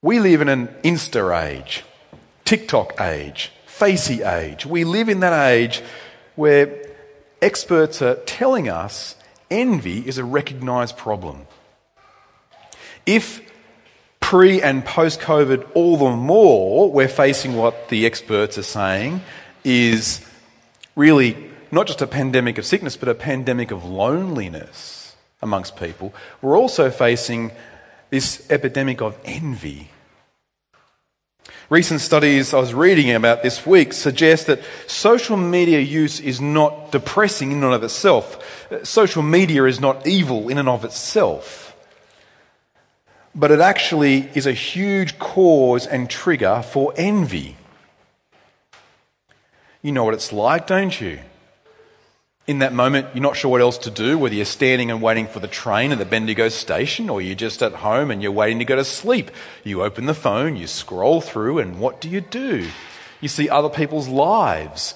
We live in an Insta age, TikTok age, Facey age. We live in that age where experts are telling us envy is a recognized problem. If pre and post COVID, all the more we're facing what the experts are saying is really not just a pandemic of sickness, but a pandemic of loneliness amongst people. We're also facing this epidemic of envy. Recent studies I was reading about this week suggest that social media use is not depressing in and of itself. Social media is not evil in and of itself. But it actually is a huge cause and trigger for envy. You know what it's like, don't you? In that moment, you're not sure what else to do, whether you're standing and waiting for the train at the Bendigo station or you're just at home and you're waiting to go to sleep. You open the phone, you scroll through, and what do you do? You see other people's lives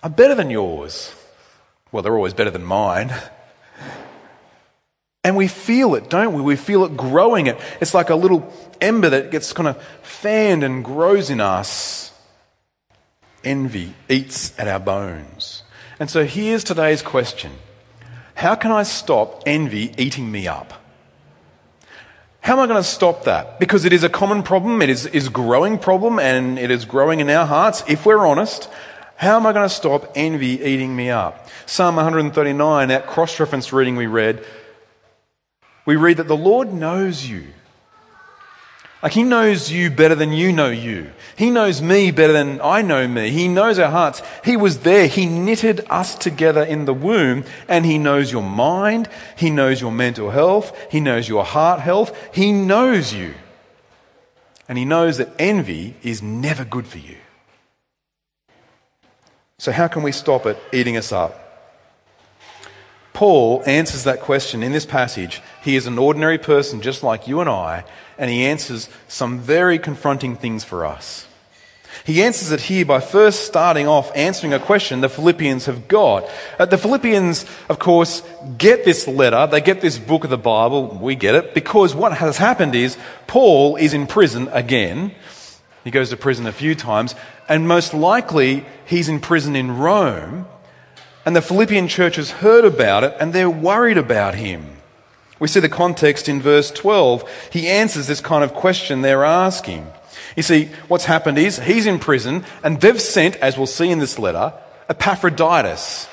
are better than yours. Well, they're always better than mine. And we feel it, don't we? We feel it growing. It. It's like a little ember that gets kind of fanned and grows in us. Envy eats at our bones. And so here's today's question How can I stop envy eating me up? How am I going to stop that? Because it is a common problem, it is, is a growing problem, and it is growing in our hearts, if we're honest. How am I going to stop envy eating me up? Psalm 139, that cross reference reading we read, we read that the Lord knows you. Like he knows you better than you know you. He knows me better than I know me. He knows our hearts. He was there. He knitted us together in the womb and he knows your mind. He knows your mental health. He knows your heart health. He knows you. And he knows that envy is never good for you. So how can we stop it eating us up? Paul answers that question in this passage. He is an ordinary person just like you and I, and he answers some very confronting things for us. He answers it here by first starting off answering a question the Philippians have got. Uh, the Philippians, of course, get this letter, they get this book of the Bible, we get it, because what has happened is Paul is in prison again. He goes to prison a few times, and most likely he's in prison in Rome. And the Philippian church has heard about it and they're worried about him. We see the context in verse 12. He answers this kind of question they're asking. You see, what's happened is he's in prison and they've sent, as we'll see in this letter, Epaphroditus,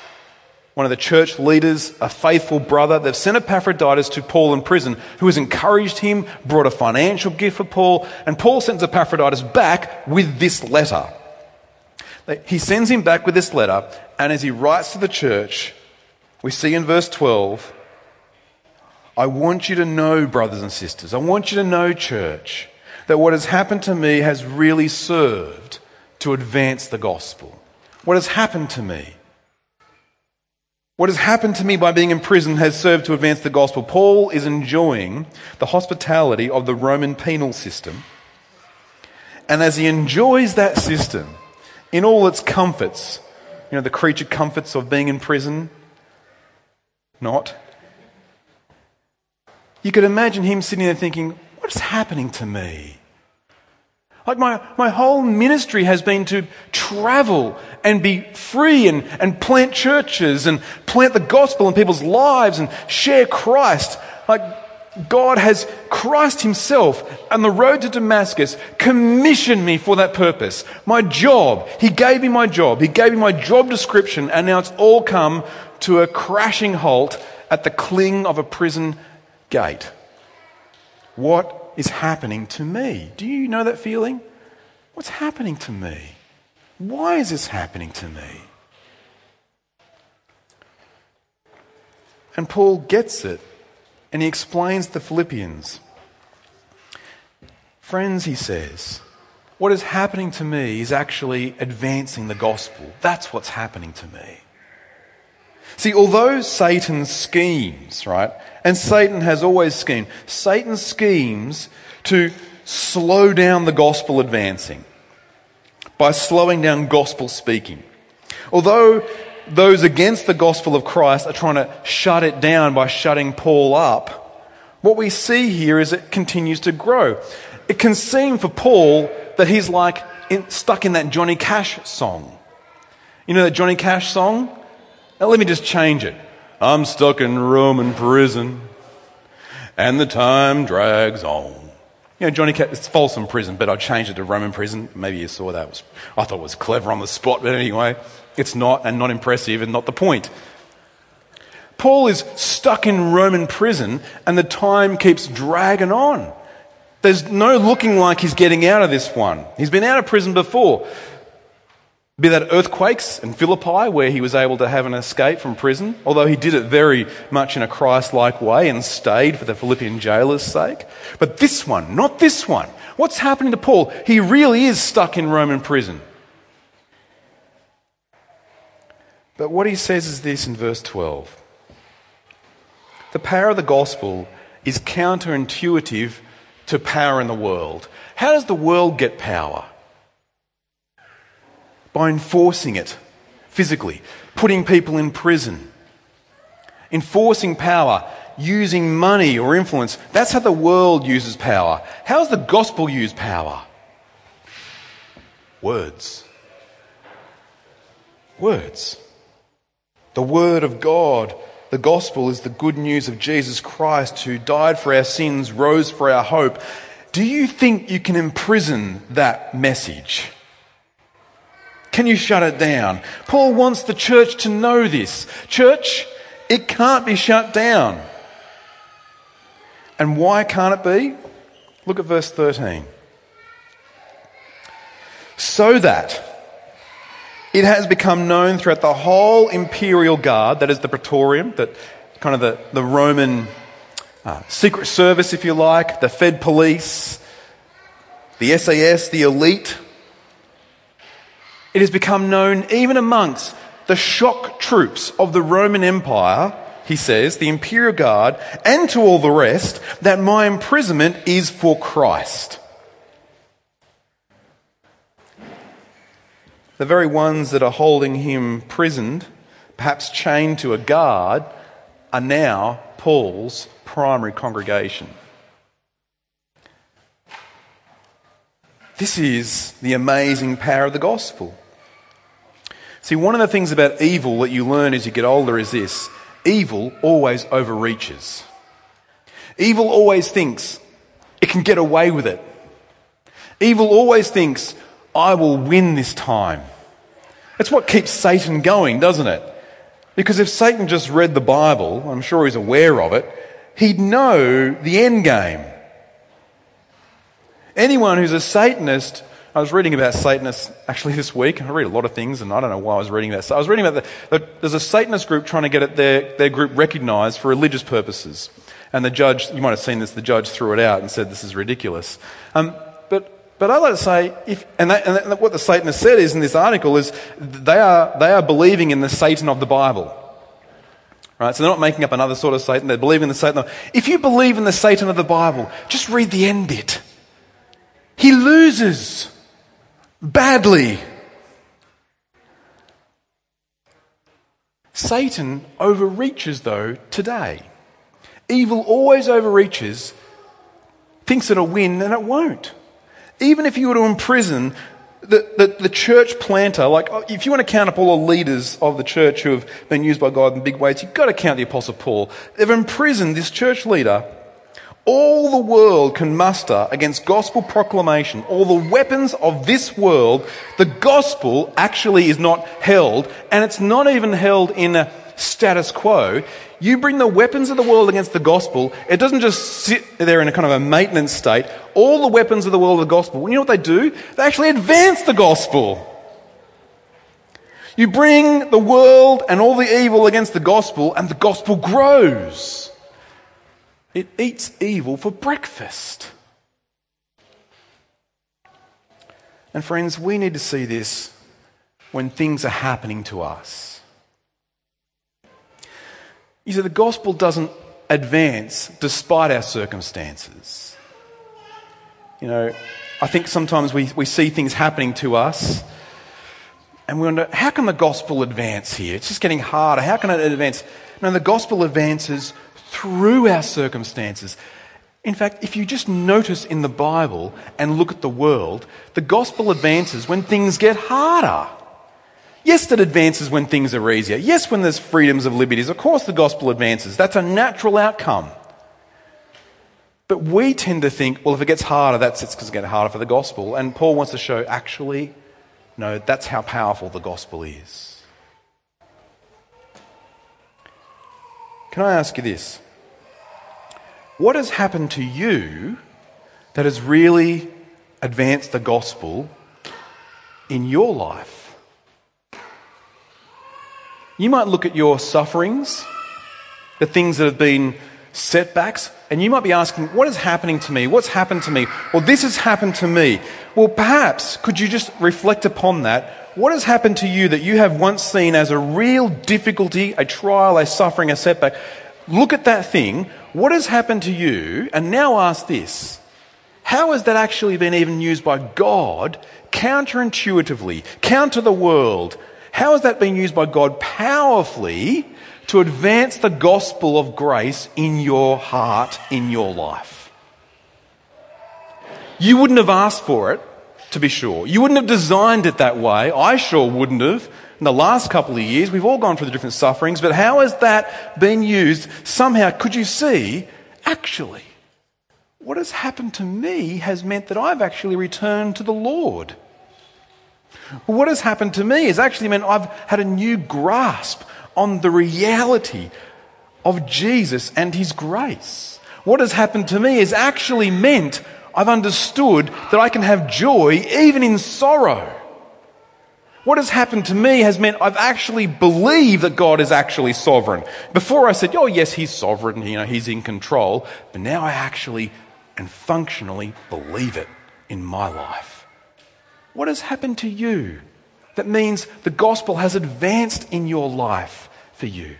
one of the church leaders, a faithful brother. They've sent Epaphroditus to Paul in prison, who has encouraged him, brought a financial gift for Paul, and Paul sends Epaphroditus back with this letter. He sends him back with this letter, and as he writes to the church, we see in verse 12, I want you to know, brothers and sisters, I want you to know, church, that what has happened to me has really served to advance the gospel. What has happened to me? What has happened to me by being in prison has served to advance the gospel. Paul is enjoying the hospitality of the Roman penal system. And as he enjoys that system in all its comforts, you know, the creature comforts of being in prison, not, you could imagine him sitting there thinking, What's happening to me? Like my, my whole ministry has been to travel and be free and, and plant churches and plant the gospel in people's lives and share Christ. Like God has Christ Himself on the road to Damascus commissioned me for that purpose. My job, He gave me my job, He gave me my job description, and now it's all come to a crashing halt at the cling of a prison gate. What is happening to me? Do you know that feeling? What's happening to me? Why is this happening to me? And Paul gets it and he explains the Philippians. Friends, he says, what is happening to me is actually advancing the gospel. That's what's happening to me. See, although Satan schemes, right, and Satan has always schemed, Satan schemes to slow down the gospel advancing by slowing down gospel speaking. Although those against the gospel of Christ are trying to shut it down by shutting Paul up, what we see here is it continues to grow. It can seem for Paul that he's like in, stuck in that Johnny Cash song. You know that Johnny Cash song? Now let me just change it. I'm stuck in Roman prison, and the time drags on. You know, Johnny Cash, it's Folsom Prison, but I changed it to Roman prison. Maybe you saw that. I thought it was clever on the spot, but anyway, it's not, and not impressive, and not the point. Paul is stuck in Roman prison, and the time keeps dragging on. There's no looking like he's getting out of this one. He's been out of prison before. Be that earthquakes in Philippi, where he was able to have an escape from prison, although he did it very much in a Christ like way and stayed for the Philippian jailer's sake. But this one, not this one. What's happening to Paul? He really is stuck in Roman prison. But what he says is this in verse 12 The power of the gospel is counterintuitive to power in the world. How does the world get power? By enforcing it physically, putting people in prison, enforcing power, using money or influence. That's how the world uses power. How does the gospel use power? Words. Words. The Word of God the gospel is the good news of Jesus Christ who died for our sins, rose for our hope. Do you think you can imprison that message? Can you shut it down? Paul wants the church to know this. Church, it can't be shut down. And why can't it be? Look at verse 13. So that it has become known throughout the whole imperial guard, that is the praetorium, that kind of the, the Roman uh, secret service, if you like, the Fed police, the SAS, the elite. It has become known even amongst the shock troops of the Roman Empire, he says, the imperial guard, and to all the rest, that my imprisonment is for Christ. the very ones that are holding him prisoned, perhaps chained to a guard, are now Paul's primary congregation. This is the amazing power of the gospel. See, one of the things about evil that you learn as you get older is this evil always overreaches. Evil always thinks it can get away with it. Evil always thinks, I will win this time. That's what keeps Satan going, doesn't it? Because if Satan just read the Bible, I'm sure he's aware of it, he'd know the end game. Anyone who's a Satanist, I was reading about Satanists actually this week. I read a lot of things, and I don't know why I was reading that. So I was reading about the, the, there's a Satanist group trying to get their, their group recognised for religious purposes. And the judge, you might have seen this, the judge threw it out and said this is ridiculous. Um, but I like to say, if, and, and what the Satanists said is in this article is they are, they are believing in the Satan of the Bible. Right? So they're not making up another sort of Satan, they're believing in the Satan. If you believe in the Satan of the Bible, just read the end bit. He loses badly. Satan overreaches, though, today. Evil always overreaches, thinks it'll win, and it won't. Even if you were to imprison the, the, the, church planter, like if you want to count up all the leaders of the church who have been used by God in big ways, you've got to count the Apostle Paul. They've imprisoned this church leader. All the world can muster against gospel proclamation, all the weapons of this world, the gospel actually is not held, and it's not even held in a status quo. You bring the weapons of the world against the gospel, it doesn't just sit there in a kind of a maintenance state. All the weapons of the world of the gospel, you know what they do? They actually advance the gospel. You bring the world and all the evil against the gospel, and the gospel grows. It eats evil for breakfast. And friends, we need to see this when things are happening to us. You see, the gospel doesn't advance despite our circumstances. You know, I think sometimes we, we see things happening to us and we wonder, how can the gospel advance here? It's just getting harder. How can it advance? No, the gospel advances through our circumstances. In fact, if you just notice in the Bible and look at the world, the gospel advances when things get harder. Yes, it advances when things are easier. Yes, when there's freedoms of liberties. Of course, the gospel advances. That's a natural outcome. But we tend to think, well, if it gets harder, that's it's because it gets harder for the gospel. And Paul wants to show, actually, no, that's how powerful the gospel is. Can I ask you this? What has happened to you that has really advanced the gospel in your life? You might look at your sufferings, the things that have been setbacks, and you might be asking, What is happening to me? What's happened to me? Well, this has happened to me. Well, perhaps could you just reflect upon that? What has happened to you that you have once seen as a real difficulty, a trial, a suffering, a setback? Look at that thing. What has happened to you? And now ask this How has that actually been even used by God counterintuitively, counter the world? How has that been used by God powerfully to advance the gospel of grace in your heart, in your life. You wouldn't have asked for it, to be sure. You wouldn't have designed it that way. I sure wouldn't have. In the last couple of years, we've all gone through the different sufferings, but how has that been used? Somehow, could you see, actually, what has happened to me has meant that I've actually returned to the Lord. What has happened to me has actually meant I've had a new grasp on the reality of Jesus and His grace. What has happened to me has actually meant I've understood that I can have joy even in sorrow. What has happened to me has meant I've actually believed that God is actually sovereign. Before I said, oh yes, He's sovereign, you know, He's in control. But now I actually and functionally believe it in my life. What has happened to you? That means the gospel has advanced in your life for you.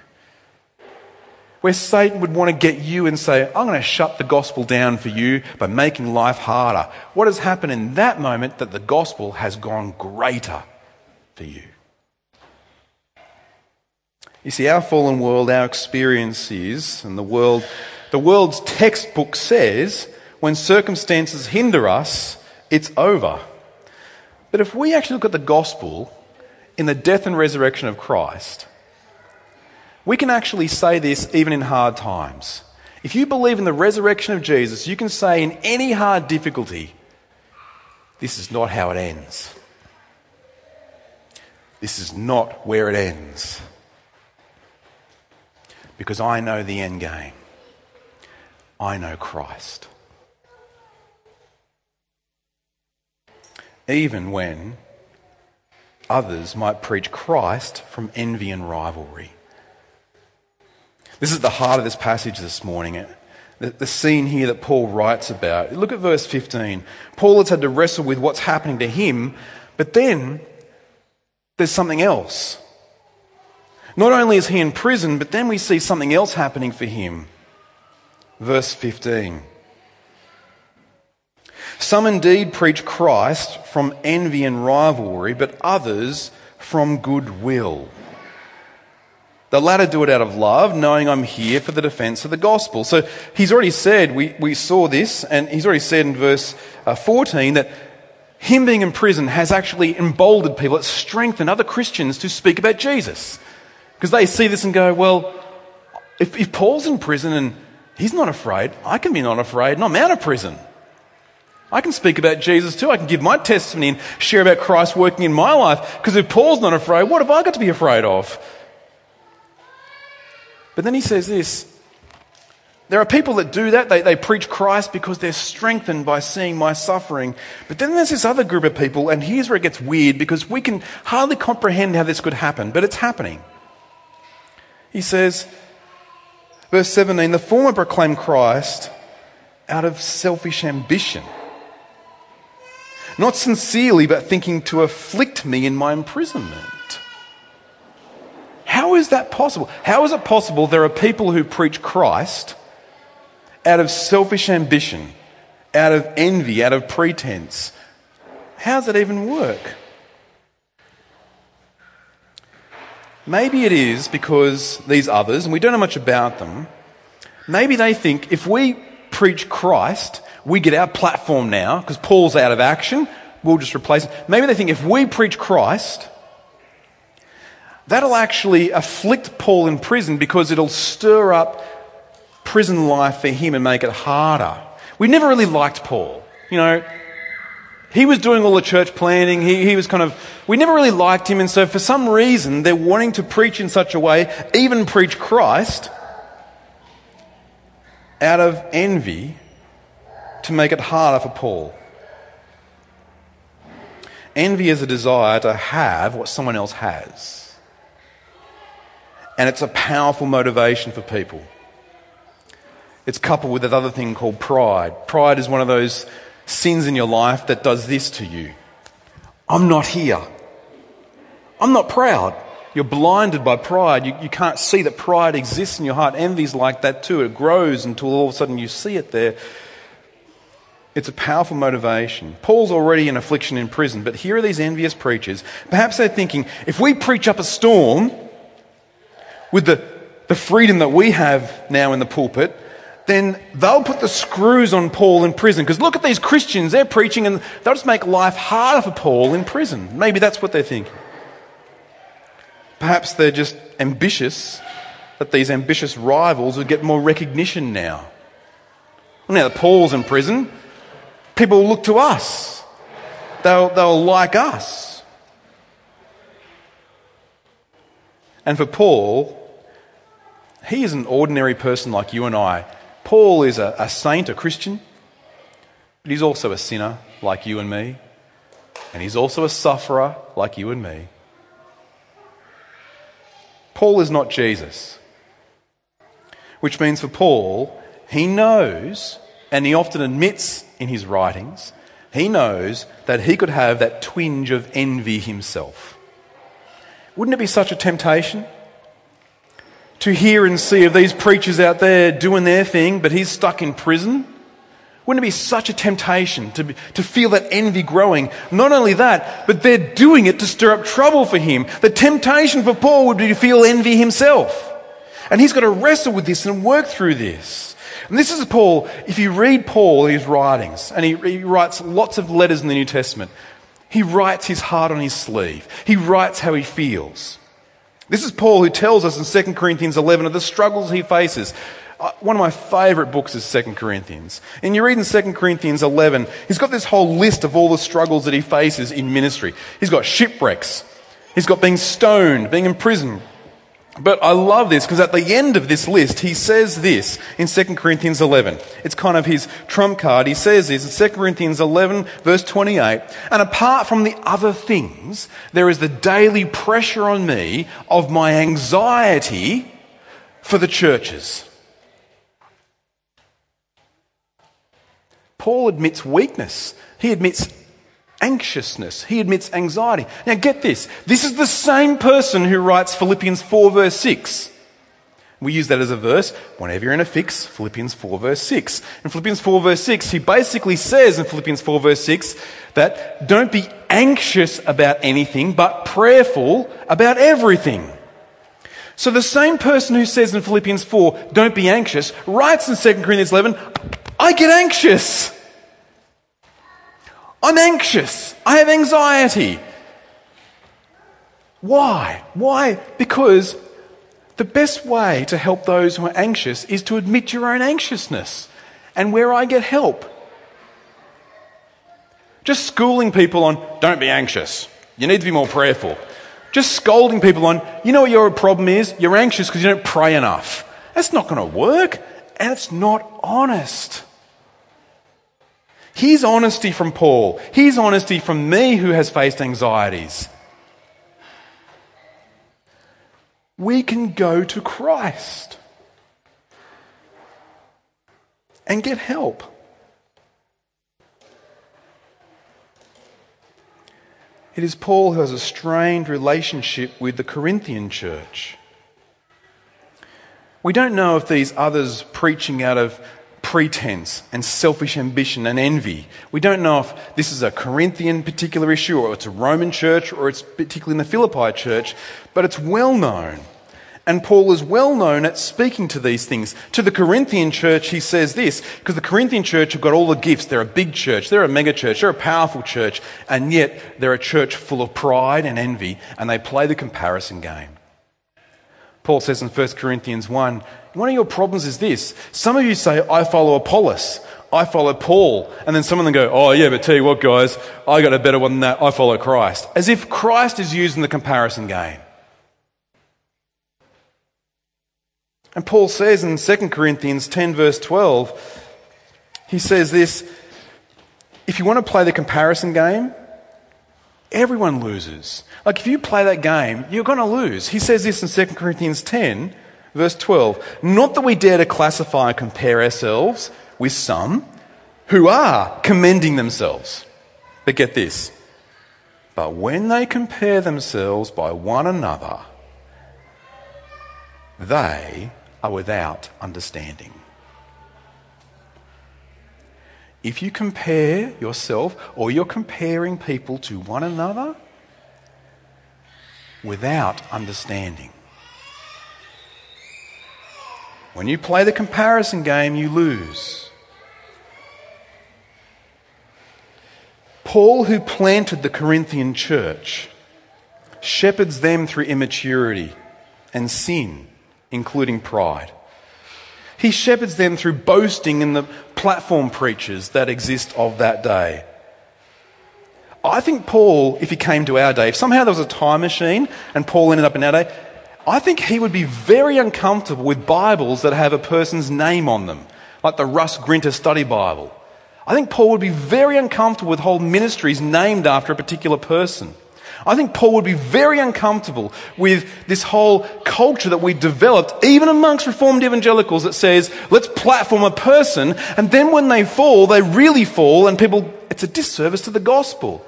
Where Satan would want to get you and say, I'm going to shut the gospel down for you by making life harder. What has happened in that moment that the gospel has gone greater for you? You see, our fallen world, our experience is, and the world, the world's textbook says, when circumstances hinder us, it's over. But if we actually look at the gospel in the death and resurrection of Christ, we can actually say this even in hard times. If you believe in the resurrection of Jesus, you can say in any hard difficulty, this is not how it ends. This is not where it ends. Because I know the end game. I know Christ. even when others might preach Christ from envy and rivalry. This is the heart of this passage this morning. The, scene here that Paul writes about. Look at verse 15. Paul has had to wrestle with what's happening to him, but then there's something else. Not only is he in prison, but then we see something else happening for him. Verse 15. Some indeed preach Christ from envy and rivalry, but others from goodwill. The latter do it out of love, knowing I'm here for the defense of the gospel. So he's already said, we, we saw this, and he's already said in verse uh, 14 that him being in prison has actually emboldened people, it's strengthened other Christians to speak about Jesus. Because they see this and go, well, if, if Paul's in prison and he's not afraid, I can be not afraid and I'm out of prison. I can speak about Jesus too. I can give my testimony and share about Christ working in my life. Because if Paul's not afraid, what have I got to be afraid of? But then he says this there are people that do that. They, they preach Christ because they're strengthened by seeing my suffering. But then there's this other group of people, and here's where it gets weird because we can hardly comprehend how this could happen, but it's happening. He says, verse 17, the former proclaim Christ out of selfish ambition not sincerely, but thinking to afflict me in my imprisonment. Is that possible? How is it possible there are people who preach Christ out of selfish ambition, out of envy, out of pretense? How does that even work? Maybe it is because these others, and we don't know much about them, Maybe they think if we preach Christ, we get our platform now, because Paul's out of action, we'll just replace it. Maybe they think if we preach Christ, that'll actually afflict Paul in prison because it'll stir up prison life for him and make it harder. We never really liked Paul. You know, he was doing all the church planning. He, he was kind of, we never really liked him. And so for some reason, they're wanting to preach in such a way, even preach Christ, out of envy to make it harder for Paul. Envy is a desire to have what someone else has. And it's a powerful motivation for people. It's coupled with that other thing called pride. Pride is one of those sins in your life that does this to you. I'm not here. I'm not proud. You're blinded by pride. You, you can't see that pride exists in your heart. Envy's like that too. It grows until all of a sudden you see it there. It's a powerful motivation. Paul's already in affliction in prison, but here are these envious preachers. Perhaps they're thinking, if we preach up a storm with the, the freedom that we have now in the pulpit, then they'll put the screws on Paul in prison. Because look at these Christians, they're preaching and they'll just make life harder for Paul in prison. Maybe that's what they're thinking. Perhaps they're just ambitious that these ambitious rivals would get more recognition now. Well, now that Paul's in prison, people will look to us. They'll, they'll like us. And for Paul, he is an ordinary person like you and I. Paul is a, a saint, a Christian, but he's also a sinner like you and me. And he's also a sufferer like you and me. Paul is not Jesus. Which means for Paul, he knows, and he often admits in his writings, he knows that he could have that twinge of envy himself. Wouldn't it be such a temptation to hear and see of these preachers out there doing their thing, but he's stuck in prison? Wouldn't it be such a temptation to, be, to feel that envy growing? Not only that, but they're doing it to stir up trouble for him. The temptation for Paul would be to feel envy himself. And he's got to wrestle with this and work through this. And this is Paul, if you read Paul, his writings, and he, he writes lots of letters in the New Testament, he writes his heart on his sleeve. He writes how he feels. This is Paul who tells us in 2 Corinthians 11 of the struggles he faces. Uh, one of my favourite books is 2 Corinthians. And you read in 2 Corinthians 11, he's got this whole list of all the struggles that he faces in ministry. He's got shipwrecks. He's got being stoned, being in prison, but I love this because at the end of this list, he says this in 2 Corinthians 11. It's kind of his trump card. He says this in 2 Corinthians 11, verse 28. And apart from the other things, there is the daily pressure on me of my anxiety for the churches. Paul admits weakness. He admits anxiousness. He admits anxiety. Now get this. This is the same person who writes Philippians 4 verse 6. We use that as a verse. Whenever you're in a fix, Philippians 4 verse 6. In Philippians 4 verse 6, he basically says in Philippians 4 verse 6 that don't be anxious about anything, but prayerful about everything. So the same person who says in Philippians 4, don't be anxious, writes in 2 Corinthians 11, I get anxious. I'm anxious. I have anxiety. Why? Why? Because the best way to help those who are anxious is to admit your own anxiousness and where I get help. Just schooling people on, don't be anxious. You need to be more prayerful. Just scolding people on, you know what your problem is? You're anxious because you don't pray enough. That's not going to work, and it's not honest. His honesty from Paul, his honesty from me who has faced anxieties. We can go to Christ and get help. It is Paul who has a strained relationship with the Corinthian church. We don't know if these others preaching out of pretense and selfish ambition and envy. We don't know if this is a Corinthian particular issue or it's a Roman church or it's particularly in the Philippi church, but it's well known. And Paul is well known at speaking to these things. To the Corinthian church, he says this, because the Corinthian church have got all the gifts. They're a big church, they're a mega church, they're a powerful church, and yet they're a church full of pride and envy, and they play the comparison game. Paul says in 1 Corinthians 1, one of your problems is this. Some of you say, I follow Apollos, I follow Paul, and then some of them go, oh yeah, but tell you what guys, I got a better one than that, I follow Christ. As if Christ is used in the comparison game. And Paul says in 2 Corinthians 10, verse 12, he says this if you want to play the comparison game, everyone loses. Like if you play that game, you're going to lose. He says this in 2 Corinthians 10, verse 12. Not that we dare to classify and compare ourselves with some who are commending themselves. But get this. But when they compare themselves by one another, they are without understanding. If you compare yourself or you're comparing people to one another without understanding, when you play the comparison game, you lose. Paul, who planted the Corinthian church, shepherds them through immaturity and sin including pride. He shepherds them through boasting in the platform preachers that exist of that day. I think Paul, if he came to our day, if somehow there was a time machine and Paul ended up in our day, I think he would be very uncomfortable with Bibles that have a person's name on them, like the Russ Grinter Study Bible. I think Paul would be very uncomfortable with whole ministries named after a particular person. I think Paul would be very uncomfortable with this whole culture that we developed, even amongst Reformed evangelicals, that says, let's platform a person, and then when they fall, they really fall, and people, it's a disservice to the gospel.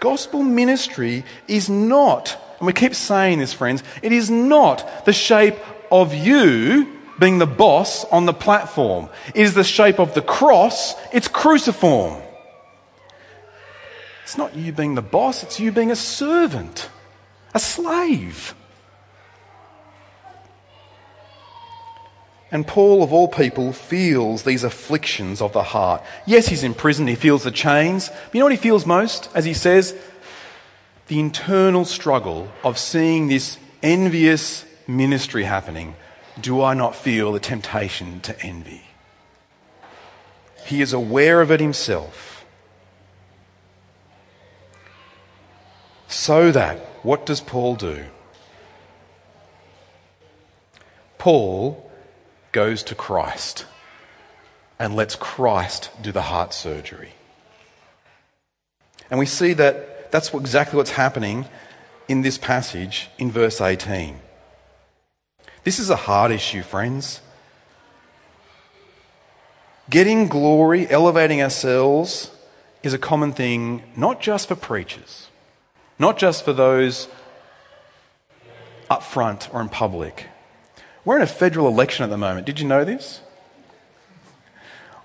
Gospel ministry is not, and we keep saying this, friends, it is not the shape of you being the boss on the platform. It is the shape of the cross, it's cruciform. It's not you being the boss, it's you being a servant, a slave. And Paul, of all people, feels these afflictions of the heart. Yes, he's in prison, he feels the chains. But you know what he feels most? As he says, the internal struggle of seeing this envious ministry happening do I not feel the temptation to envy? He is aware of it himself. So that, what does Paul do? Paul goes to Christ and lets Christ do the heart surgery. And we see that that's exactly what's happening in this passage in verse 18. This is a hard issue, friends. Getting glory, elevating ourselves, is a common thing not just for preachers, not just for those up front or in public. We're in a federal election at the moment. Did you know this?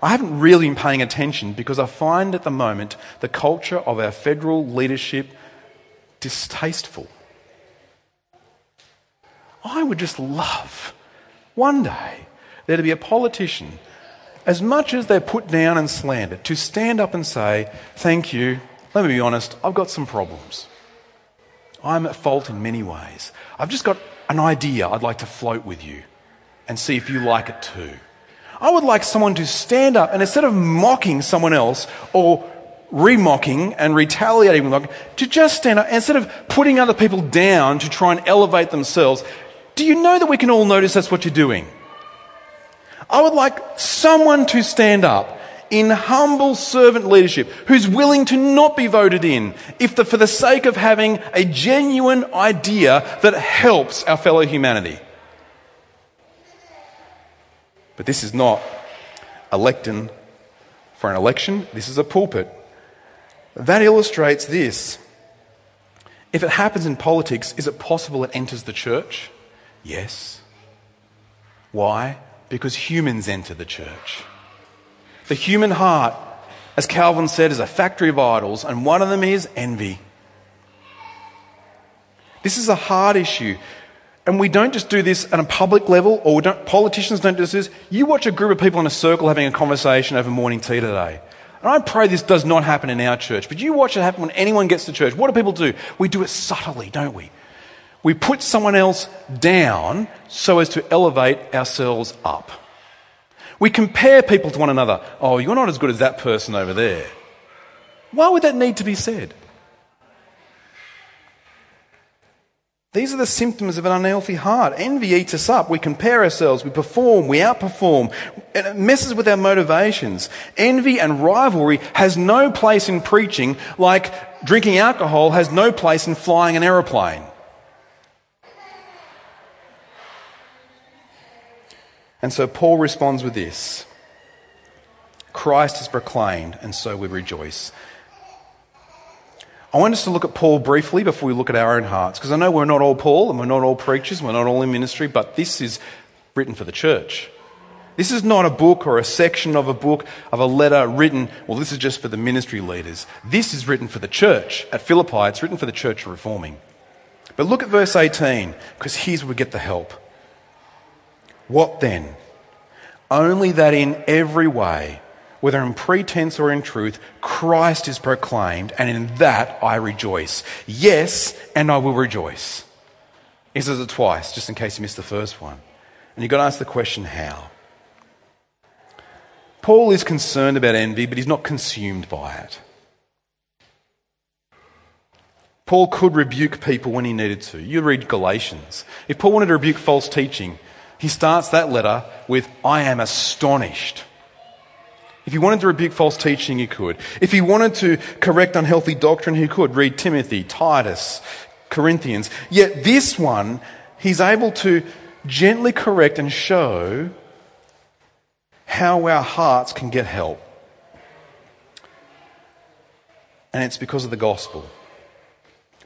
I haven't really been paying attention because I find at the moment the culture of our federal leadership distasteful. I would just love one day there to be a politician, as much as they're put down and slandered, to stand up and say, Thank you, let me be honest, I've got some problems. I'm at fault in many ways. I've just got an idea I'd like to float with you and see if you like it too. I would like someone to stand up and instead of mocking someone else or remocking and retaliating, to just stand up instead of putting other people down to try and elevate themselves, do you know that we can all notice that's what you're doing? I would like someone to stand up in humble servant leadership who's willing to not be voted in if the, for the sake of having a genuine idea that helps our fellow humanity. But this is not a for an election, this is a pulpit. That illustrates this. If it happens in politics, is it possible it enters the church? Yes. Why? Because humans enter the church. The human heart, as Calvin said, is a factory of idols, and one of them is envy. This is a hard issue. And we don't just do this at a public level, or don't, politicians don't do this. You watch a group of people in a circle having a conversation over morning tea today. And I pray this does not happen in our church, but you watch it happen when anyone gets to church. What do people do? We do it subtly, don't we? We put someone else down so as to elevate ourselves up. We compare people to one another. Oh, you're not as good as that person over there. Why would that need to be said? These are the symptoms of an unhealthy heart. Envy eats us up. We compare ourselves. We perform. We outperform. And it messes with our motivations. Envy and rivalry has no place in preaching like drinking alcohol has no place in flying an aeroplane. And so Paul responds with this Christ is proclaimed, and so we rejoice. I want us to look at Paul briefly before we look at our own hearts, because I know we're not all Paul and we're not all preachers, we're not all in ministry, but this is written for the church. This is not a book or a section of a book of a letter written, well, this is just for the ministry leaders. This is written for the church. At Philippi, it's written for the church reforming. But look at verse 18, because here's where we get the help. What then? Only that in every way, whether in pretense or in truth, Christ is proclaimed, and in that I rejoice. Yes, and I will rejoice. He says it twice, just in case you missed the first one. And you've got to ask the question, how? Paul is concerned about envy, but he's not consumed by it. Paul could rebuke people when he needed to. You read Galatians. If Paul wanted to rebuke false teaching, he starts that letter with, I am astonished. If he wanted to rebuke false teaching, he could. If he wanted to correct unhealthy doctrine, he could. Read Timothy, Titus, Corinthians. Yet this one, he's able to gently correct and show how our hearts can get help. And it's because of the gospel.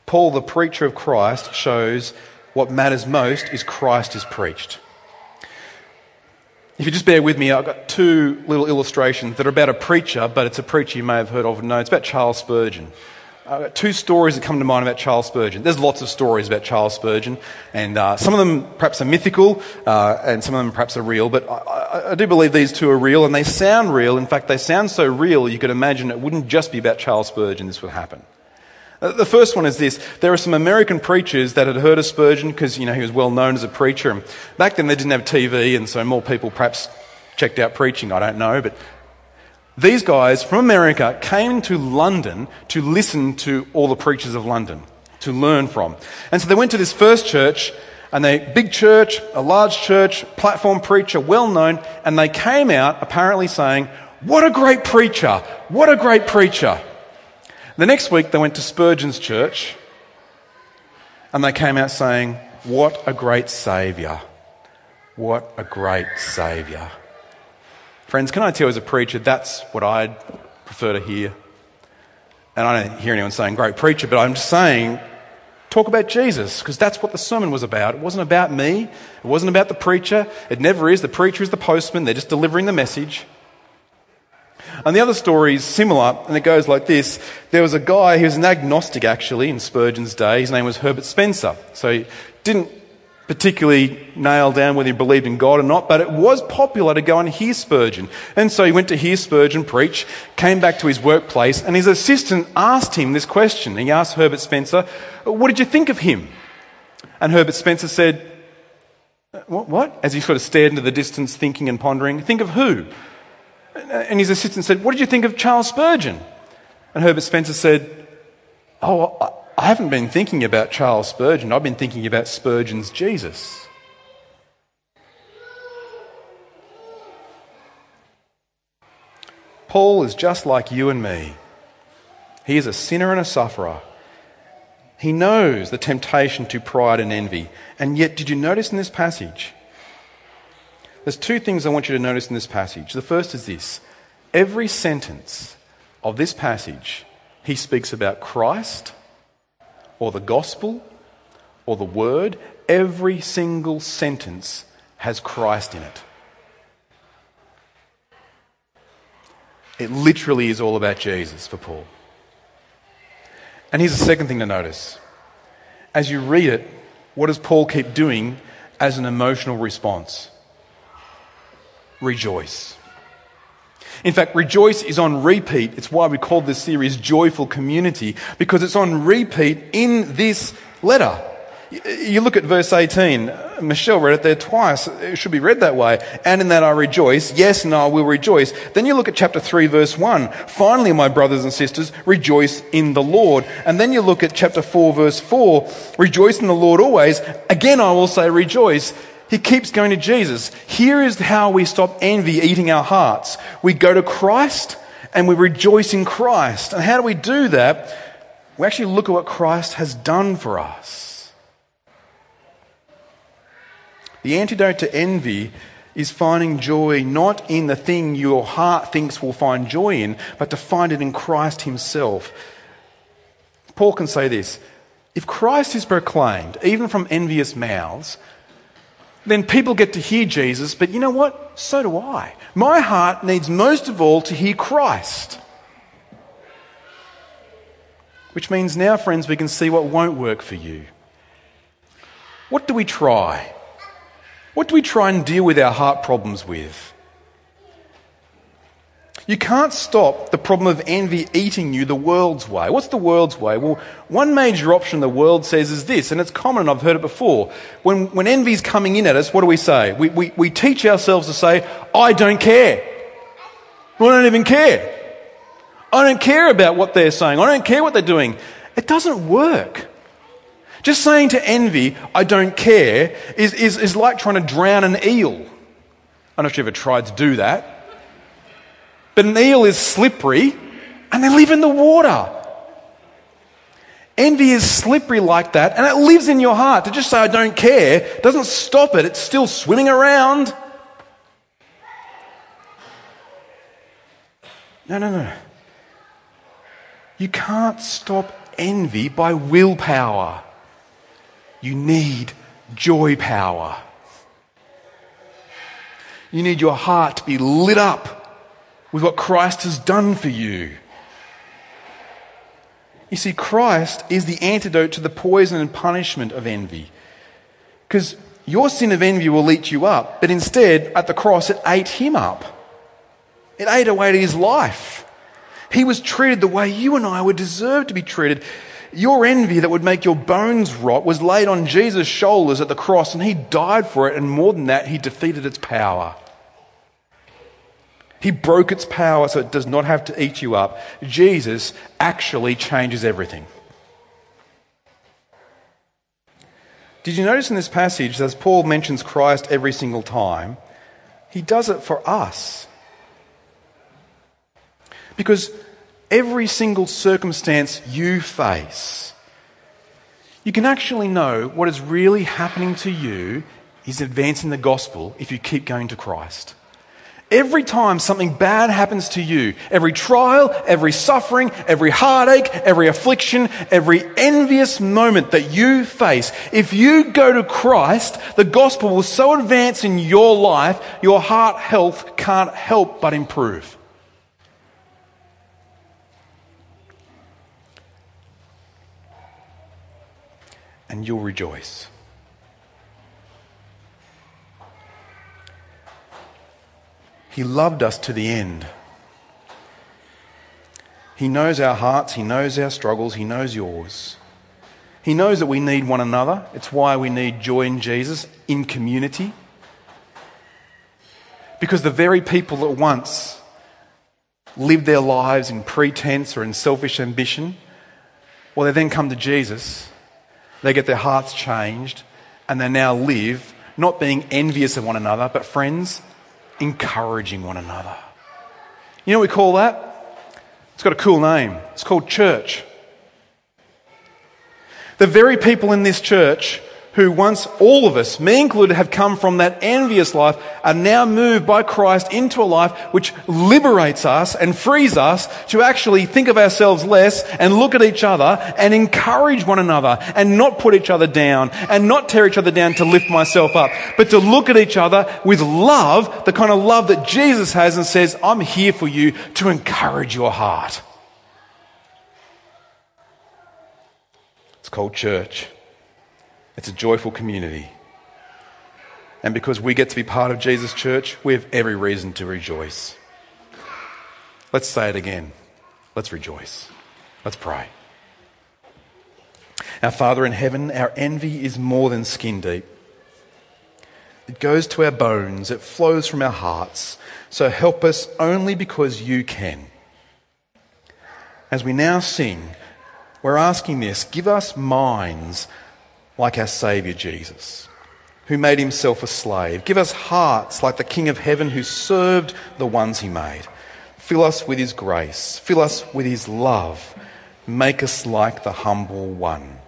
Paul, the preacher of Christ, shows what matters most is Christ is preached. If you just bear with me, I've got two little illustrations that are about a preacher, but it's a preacher you may have heard of and know. It's about Charles Spurgeon. I've got two stories that come to mind about Charles Spurgeon. There's lots of stories about Charles Spurgeon, and uh, some of them perhaps are mythical, uh, and some of them perhaps are real, but I, I, I, do believe these two are real, and they sound real. In fact, they sound so real you could imagine it wouldn't just be about Charles Spurgeon this would happen. Uh, the first one is this. There are some American preachers that had heard of Spurgeon because, you know, he was well known as a preacher. And back then they didn't have TV, and so more people perhaps checked out preaching. I don't know. But these guys from America came to London to listen to all the preachers of London, to learn from. And so they went to this first church, and they, big church, a large church, platform preacher, well known, and they came out apparently saying, What a great preacher! What a great preacher! The next week, they went to Spurgeon's church and they came out saying, What a great Saviour! What a great Saviour. Friends, can I tell you as a preacher, that's what I'd prefer to hear. And I don't hear anyone saying, Great preacher, but I'm just saying, talk about Jesus, because that's what the sermon was about. It wasn't about me, it wasn't about the preacher. It never is. The preacher is the postman, they're just delivering the message. And the other story is similar, and it goes like this. There was a guy, he was an agnostic actually in Spurgeon's day. His name was Herbert Spencer. So he didn't particularly nail down whether he believed in God or not, but it was popular to go and hear Spurgeon. And so he went to hear Spurgeon preach, came back to his workplace, and his assistant asked him this question. He asked Herbert Spencer, What did you think of him? And Herbert Spencer said, What? what? As he sort of stared into the distance, thinking and pondering, Think of who? Uh, and his assistant said, What did you think of Charles Spurgeon? And Herbert Spencer said, Oh, I haven't been thinking about Charles Spurgeon. I've been thinking about Spurgeon's Jesus. Paul is just like you and me. He is a sinner and a sufferer. He knows the temptation to pride and envy. And yet, did you notice in this passage? There's two things I want you to notice in this passage. The first is this every sentence of this passage, he speaks about Christ or the gospel or the word. Every single sentence has Christ in it. It literally is all about Jesus for Paul. And here's the second thing to notice as you read it, what does Paul keep doing as an emotional response? Rejoice. In fact, rejoice is on repeat. It's why we call this series Joyful Community, because it's on repeat in this letter. You look at verse 18. Michelle read it there twice. It should be read that way. And in that I rejoice. Yes, and I will rejoice. Then you look at chapter 3, verse 1. Finally, my brothers and sisters, rejoice in the Lord. And then you look at chapter 4, verse 4. Rejoice in the Lord always. Again, I will say rejoice. He keeps going to Jesus. Here is how we stop envy eating our hearts. We go to Christ and we rejoice in Christ. And how do we do that? We actually look at what Christ has done for us. The antidote to envy is finding joy not in the thing your heart thinks will find joy in, but to find it in Christ Himself. Paul can say this if Christ is proclaimed, even from envious mouths, then people get to hear Jesus, but you know what? So do I. My heart needs most of all to hear Christ. Which means now, friends, we can see what won't work for you. What do we try? What do we try and deal with our heart problems with? You can't stop the problem of envy eating you the world's way. What's the world's way? Well, one major option the world says is this, and it's common, I've heard it before. When, when envy's coming in at us, what do we say? We, we, we teach ourselves to say, I don't care. I don't even care. I don't care about what they're saying. I don't care what they're doing. It doesn't work. Just saying to envy, I don't care, is, is, is like trying to drown an eel. I don't know if you ever tried to do that. But an eel is slippery and they live in the water. Envy is slippery like that and it lives in your heart. To just say, I don't care, doesn't stop it. It's still swimming around. No, no, no. You can't stop envy by willpower. You need joy power. You need your heart to be lit up with what Christ has done for you. You see, Christ is the antidote to the poison and punishment of envy. Because your sin of envy will eat you up, but instead, at the cross, it ate him up. It ate away his life. He was treated the way you and I would deserve to be treated. Your envy that would make your bones rot was laid on Jesus' shoulders at the cross, and he died for it, and more than that, he defeated its power. He broke its power so it does not have to eat you up. Jesus actually changes everything. Did you notice in this passage, that as Paul mentions Christ every single time, he does it for us? Because every single circumstance you face, you can actually know what is really happening to you is advancing the gospel if you keep going to Christ. Every time something bad happens to you, every trial, every suffering, every heartache, every affliction, every envious moment that you face, if you go to Christ, the gospel will so advance in your life, your heart health can't help but improve. And you'll rejoice. He loved us to the end. He knows our hearts, He knows our struggles, He knows yours. He knows that we need one another. It's why we need joy in Jesus, in community. Because the very people that once lived their lives in pretense or in selfish ambition, well, they then come to Jesus, they get their hearts changed, and they now live not being envious of one another, but friends encouraging one another. You know what we call that? It's got a cool name. It's called church. The very people in this church who once all of us, me included, have come from that envious life, are now moved by Christ into a life which liberates us and frees us to actually think of ourselves less and look at each other and encourage one another and not put each other down and not tear each other down to lift myself up, but to look at each other with love, the kind of love that Jesus has and says, I'm here for you to encourage your heart. It's called church. It's a joyful community. And because we get to be part of Jesus' church, we have every reason to rejoice. Let's say it again. Let's rejoice. Let's pray. Our Father in heaven, our envy is more than skin deep. It goes to our bones, it flows from our hearts. So help us only because you can. As we now sing, we're asking this give us minds like our Saviour Jesus, who made himself a slave. Give us hearts like the King of heaven who served the ones he made. Fill us with his grace, fill us with his love. Make us like the humble one,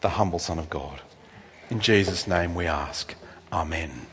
the humble Son of God. In Jesus' name we ask. Amen.